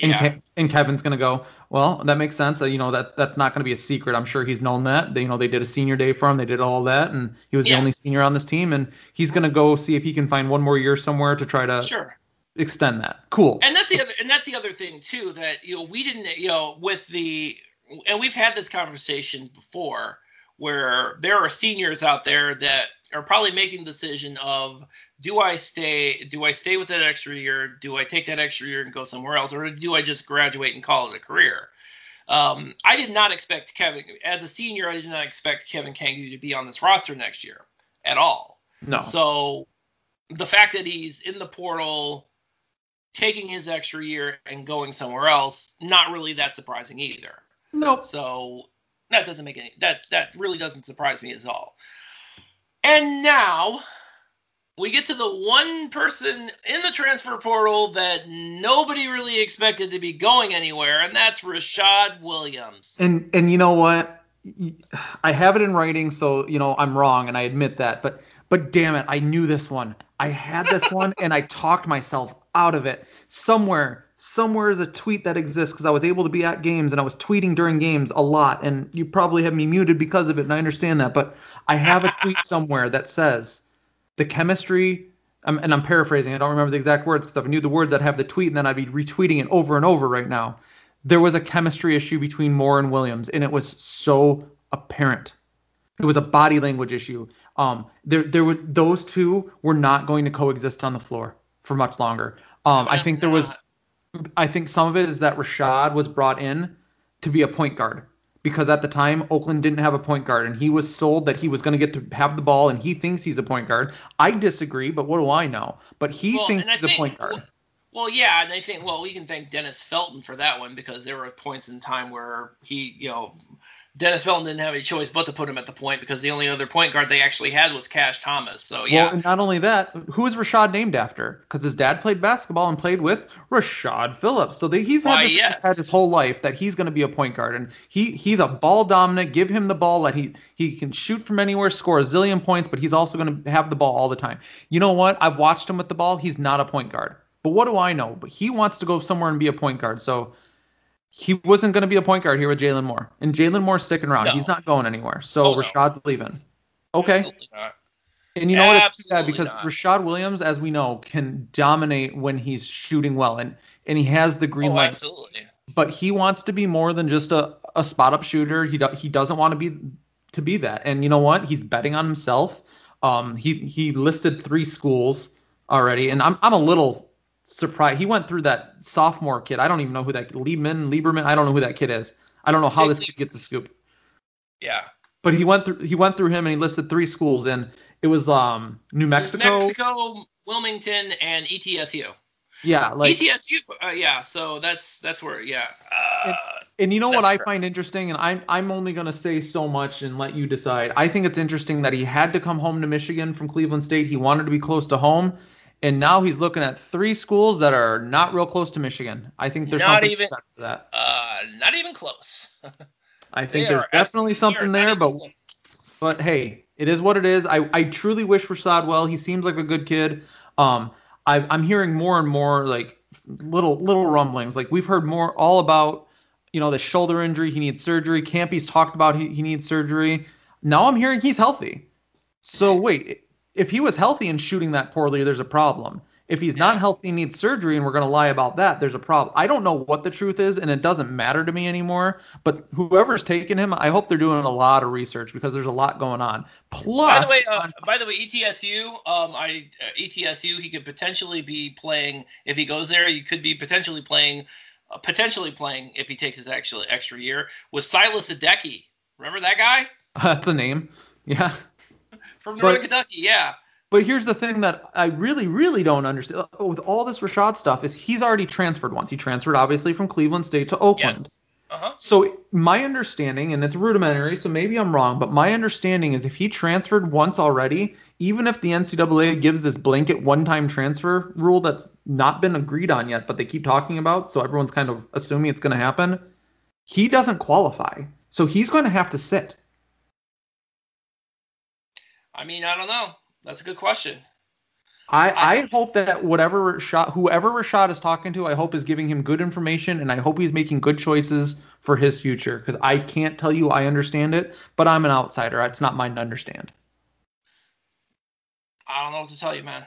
And, Yeah. Ke- and Kevin's gonna go. Well, that makes sense. Uh, you know that that's not gonna be a secret. I'm sure he's known that. They, you know they did a senior day for him. They did all that, and he was Yeah. the only senior on this team. And he's gonna go see if he can find one more year somewhere to try to Sure. extend that. Cool. and that's the other and that's the other thing too that you know we didn't you know with the and we've had this conversation before where there are seniors out there that are probably making the decision of do I stay do I stay with that extra year do I take that extra year and go somewhere else or do I just graduate and call it a career um, I did not expect Kevin as a senior I did not expect Kevin Kangu to be on this roster next year at all no. so the fact that he's in the portal, taking his extra year and going somewhere else, not really that surprising either. nope. So that doesn't make any that that really doesn't surprise me at all. And now we get to the one person in the transfer portal that nobody really expected to be going anywhere, and that's Rashad Williams. And and you know what? I have it in writing, so you know I'm wrong, and I admit that. But but damn it, I knew this one. I had this one, and I talked myself out of it. Somewhere, somewhere is a tweet that exists because I was able to be at games and I was tweeting during games a lot. And you probably have me muted because of it, and I understand that. But I have a tweet somewhere that says the chemistry. Um, and I'm paraphrasing. I don't remember the exact words because if I knew the words, I'd have the tweet, and then I'd be retweeting it over and over right now there was a chemistry issue between Moore and Williams, and it was so apparent. It was a body language issue. Um, there, there were those two were not going to coexist on the floor for much longer. Um, I think there was, I think some of it is that Rashad was brought in to be a point guard because at the time Oakland didn't have a point guard, and he was sold that he was going to get to have the ball, and he thinks he's a point guard. I disagree, but what do I know? But he Well, thinks he's a point guard. Well, yeah, and I think well we can thank Dennis Felton for that one because there were points in time where he, you know, Dennis Felton didn't have any choice but to put him at the point because the only other point guard they actually had was Cash Thomas. So yeah, Well, and not only that, who is Rashad named after? Because his dad played basketball and played with Rashad Phillips. So they, he's had, Why, this, yes. had his whole life that he's going to be a point guard, and he he's a ball dominant. Give him the ball that he he can shoot from anywhere, score a zillion points, but he's also going to have the ball all the time. You know what? I've watched him with the ball. He's not a point guard. But what do I know? But he wants to go somewhere and be a point guard. So he wasn't going to be a point guard here with Jalen Moore, and Jalen Moore's sticking around. No. He's not going anywhere. So Oh, no. Rashad's leaving. Okay. Absolutely not. And you know what? It's Absolutely because not. Rashad Williams, as we know, can dominate when he's shooting well, and and he has the green Oh, light. absolutely. But he wants to be more than just a, a spot up shooter. He do, he doesn't want to be to be that. And you know what? He's betting on himself. Um, he he listed three schools already, and I'm I'm a little surprised. He went through that sophomore kid. I don't even know who that Liebman Lieberman. I don't know who that kid is. I don't know how Jake this kid gets the scoop Yeah. but he went through he went through him and he listed three schools and it was um New Mexico. New Mexico, Wilmington, and ETSU. Yeah, like ETSU, uh, yeah. So that's that's where, yeah. Uh, and you know what I correct. find interesting and I'm I'm only going to say so much and let you decide. I think it's interesting that he had to come home to Michigan from Cleveland State. He wanted to be close to home and now he's looking at three schools that are not real close to Michigan. I think there's Not something even- that uh, not even close. I think They there's definitely something there but close. but hey, it is what it is. I, I truly wish Rashad well. He seems like a good kid. Um, I, I'm hearing more and more like little little rumblings. Like we've heard more all about, you know, the shoulder injury. He needs surgery. Kampe's talked about he, he needs surgery. Now I'm hearing he's healthy. So wait, if he was healthy and shooting that poorly, there's a problem. If he's not healthy, and needs surgery, and we're going to lie about that, there's a problem. I don't know what the truth is, and it doesn't matter to me anymore. But whoever's taking him, I hope they're doing a lot of research because there's a lot going on. Plus, by the way, uh, by the way, ETSU, um, I uh, ETSU, he could potentially be playing if he goes there. He could be potentially playing, uh, potentially playing if he takes his actual extra year with Silas Adheke. Remember that guy? That's a name. Yeah. From Northern Kentucky, yeah. But here's the thing that I really, really don't understand uh, with all this Rashad stuff is he's already transferred once. He transferred obviously from Cleveland State to Oakland. Yes. Uh-huh. So my understanding, and it's rudimentary, so maybe I'm wrong, but my understanding is if he transferred once already, even if the NCAA gives this blanket one-time transfer rule that's not been agreed on yet, but they keep talking about, so everyone's kind of assuming it's going to happen, he doesn't qualify. So he's going to have to sit. I mean, I don't know. That's a good question. I, I hope that whatever Rashad, whoever Rashad is talking to, I hope is giving him good information, and I hope he's making good choices for his future. Because I can't tell you I understand it, but I'm an outsider. It's not mine to understand. I don't know what to tell you, man.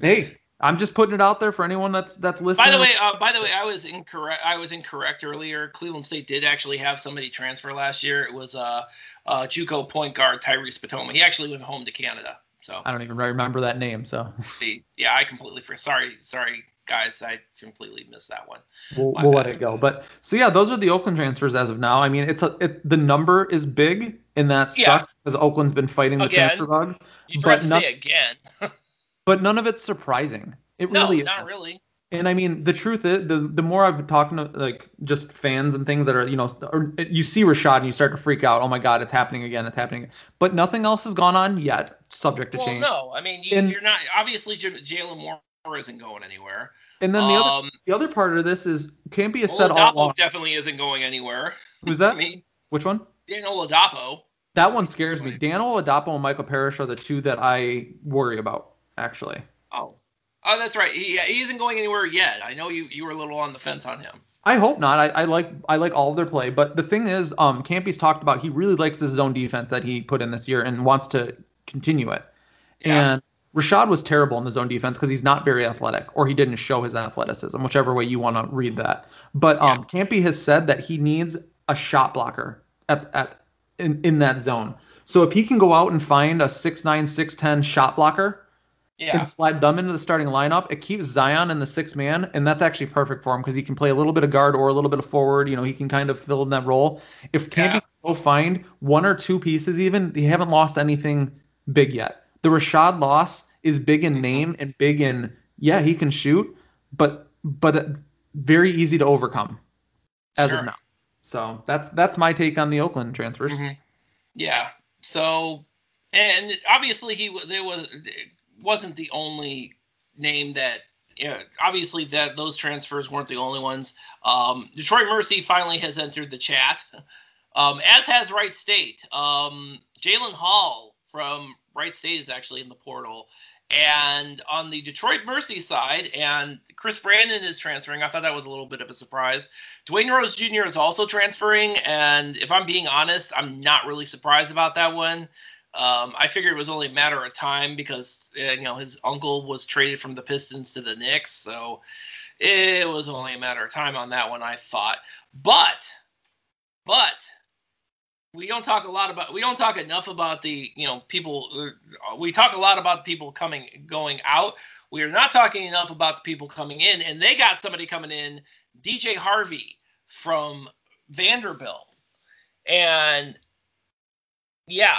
hey, I'm just putting it out there for anyone that's that's listening. By the way, uh, by the way, I was incorrect. I was incorrect earlier. Cleveland State did actually have somebody transfer last year. It was uh, uh JUCO point guard Tyrese Patoma. He actually went home to Canada. So I don't even remember that name. So see, yeah, I completely forgot. Sorry, sorry, guys, I completely missed that one. We'll, we'll let it go. But so yeah, those are the Oakland transfers as of now. I mean, it's a it, the number is big, and that yeah. sucks because Oakland's been fighting the again, transfer bug. You tried but to none, say again. but none of it's surprising. It no, really not really. And I mean, the truth is, the the more I've been talking to like just fans and things that are, you know, or you see Rashad and you start to freak out. Oh my God, it's happening again! It's happening. But nothing else has gone on yet, subject to well, change. no, I mean, you, are not obviously Jalen Moore isn't going anywhere. And then the um, other the other part of this is can't be a set all along. definitely isn't going anywhere. Who's that? I mean, which one? Dan Oladapo. That one scares me. Dan Oladapo and Michael Parrish are the two that I worry about, actually. Oh, Oh, that's right. He, he isn't going anywhere yet. I know you you were a little on the fence on him. I hope not. I, I like I like all of their play, but the thing is, um, Kampe's talked about he really likes his zone defense that he put in this year and wants to continue it. Yeah. And Rashad was terrible in the zone defense because he's not very athletic, or he didn't show his athleticism, whichever way you want to read that. But um, yeah. Kampe has said that he needs a shot blocker at at in, in that zone. So if he can go out and find a six nine six ten shot blocker yeah. and slide them into the starting lineup. It keeps Zion in the six man, and that's actually perfect for him because he can play a little bit of guard or a little bit of forward. You know, he can kind of fill in that role. If Kampe yeah. go find one or two pieces, even they haven't lost anything big yet. The Rashad loss is big in name and big in yeah he can shoot, but but very easy to overcome as sure. of now. So that's that's my take on the Oakland transfers. Mm-hmm. Yeah. So and obviously he there was wasn't the only name that you know, obviously that those transfers weren't the only ones. Um, Detroit Mercy finally has entered the chat, um, as has Wright State. Um, Jalen Hall from Wright State is actually in the portal. And on the Detroit Mercy side, and Chris Brandon is transferring. I thought that was a little bit of a surprise. Dwayne Rose Jr. is also transferring, and if I'm being honest, I'm not really surprised about that one. Um, I figured it was only a matter of time because uh, you know his uncle was traded from the Pistons to the Knicks, so it was only a matter of time on that one. I thought, but but we don't talk a lot about we don't talk enough about the you know people uh, we talk a lot about people coming going out we are not talking enough about the people coming in and they got somebody coming in dj harvey from vanderbilt and yeah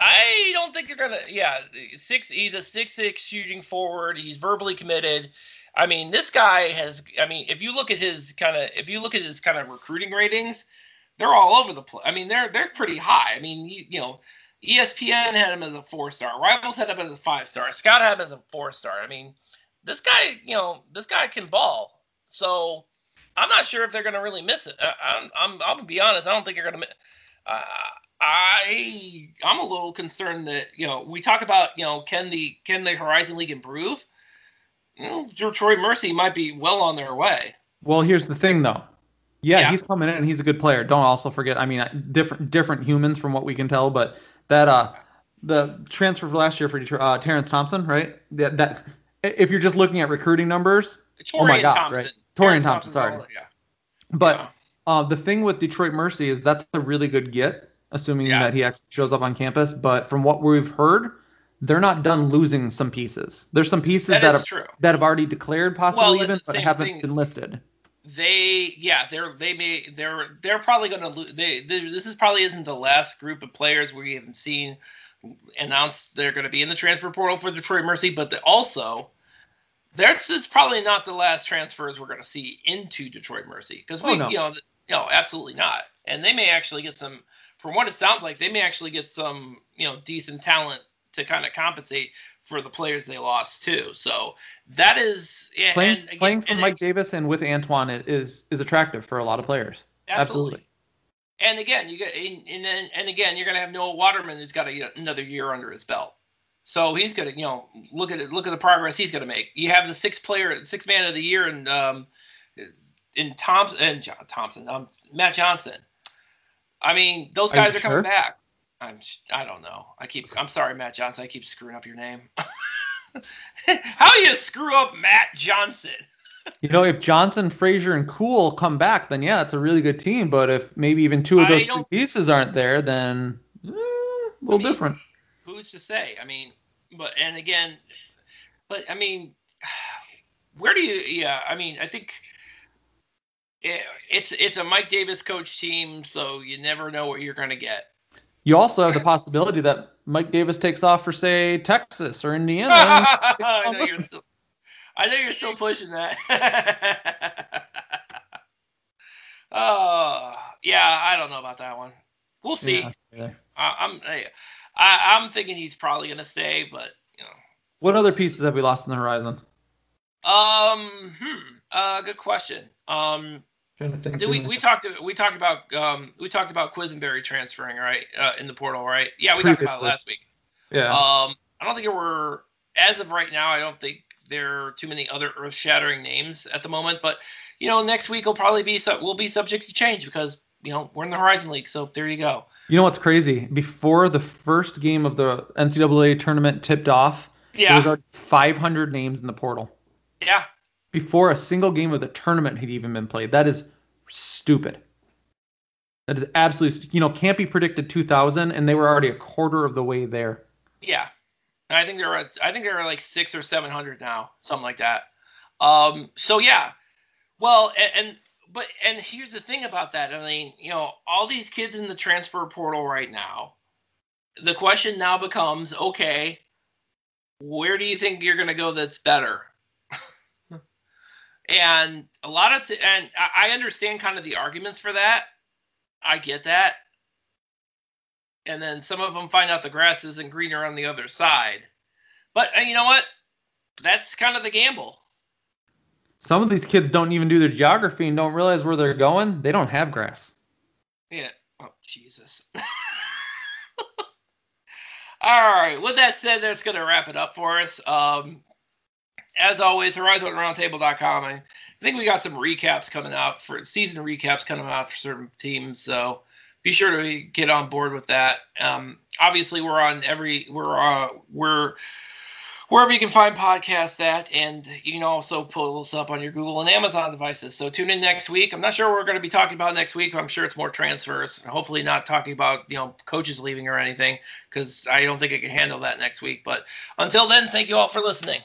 I don't think you're gonna. Yeah, six. He's a six six shooting forward. He's verbally committed. I mean, this guy has. I mean, if you look at his kind of, if you look at his kind of recruiting ratings, they're all over the place. I mean, they're they're pretty high. I mean, you, you know, ESPN had him as a four star. Rivals had him as a five star. Scott had him as a four star. I mean, this guy, you know, this guy can ball. So I'm not sure if they're gonna really miss it. I, I'm, I'm, I'm gonna be honest. I don't think you're gonna. Uh, I I'm a little concerned that you know we talk about you know can the can the Horizon League improve? Well, Detroit Mercy might be well on their way. Well, here's the thing though. Yeah, yeah, he's coming in and he's a good player. Don't also forget. I mean, different different humans from what we can tell, but that uh the transfer for last year for Detroit, uh, Terrence Thompson, right? That, that if you're just looking at recruiting numbers, Torian oh my God, Thompson. right. Torian Thompson, sorry. all- yeah. but Yeah. uh, the thing with Detroit Mercy is that's a really good get, assuming Yeah. that he actually shows up on campus. But from what we've heard, they're not done losing some pieces. There's some pieces That that, have, true. that have already declared possibly Well, even, but haven't thing. been listed. they yeah they're they may they're they're probably going to lose they, they this is probably isn't the last group of players we haven't seen announced they're going to be in the transfer portal for Detroit Mercy but the, also this is probably not the last transfers we're going to see into Detroit Mercy because oh, we Oh, no. you know you know absolutely not and they may actually get some from what it sounds like they may actually get some you know decent talent to kind of compensate for the players they lost too so that is yeah, Playing, and again- playing for Mike Davis and with Antoine is is attractive for a lot of players. Absolutely. And again, you get and and, then- and again, you're gonna have Noah Waterman who's got a, another year under his belt. So he's gonna, you know, look at it, look at the progress he's gonna make. You have the sixth player, sixth man of the year, and um, in Thompson and John Thompson, um, Matt Johnson. I mean, those guys are, coming sure? back. I'm, I don't know. I keep, I'm sorry, Matt Johnson. I keep screwing up your name. How you screw up Matt Johnson? You know, if Johnson, Frazier, and Kuol come back, then yeah, it's a really good team. But if maybe even two of those pieces aren't there, then eh, a little mean, different. who's to say? I mean, but and again, but I mean, where do you? Yeah, I mean, I think it, it's it's a Mike Davis coach team, so you never know what you're going to get. You also have the possibility that Mike Davis takes off for say Texas or Indiana. I know you're still. I know you're still pushing that. oh, yeah, I don't know about that one. We'll see. Yeah, yeah. I, I'm I, I- I'm thinking he's probably going to stay, but you know. What other pieces have we lost in the horizon? Um, hmm. Uh, good question. Um, Trying to think did we we talked we talked about um we talked about Quisenberry transferring right uh, in the portal right? Yeah, we talked about it last week. yeah. Um, I don't think there were as of right now. I don't think there are too many other earth-shattering names at the moment. But you know, next week will probably be sub- will be subject to change because you know we're in the Horizon League. So there you go. You know what's crazy? Before the first game of the NCAA tournament tipped off, yeah there was 500 names in the portal. yeah, Before a single game of the tournament had even been played. That is stupid. That is absolutely, you know, can't be predicted 2,000, and they were already a quarter of the way there. yeah. And I think there are I think there are like six or seven hundred now, something like that. Um, so yeah, well, and, and but and here's the thing about that. I mean, you know, all these kids in the transfer portal right now. The question now becomes, okay, where do you think you're going to go that's better? And a lot of t- and I understand kind of the arguments for that. I get that. And then some of them find out the grass isn't greener on the other side. But you know what? That's kind of the gamble. Some of these kids don't even do their geography and don't realize where they're going. They don't have grass. Yeah. Oh, Jesus. All right. With that said, that's going to wrap it up for us. Um, as always, HorizonRoundtable.com. I think we got some recaps coming out for season recaps coming out for certain teams. So be sure to get on board with that. Um, obviously, we're on every we're uh, we're wherever you can find podcasts at, and you can also pull us up on your Google and Amazon devices. So tune in next week. I'm not sure we're going to be talking about next week, but I'm sure it's more transfers. Hopefully, not talking about you know coaches leaving or anything, because I don't think I can handle that next week. But until then, thank you all for listening.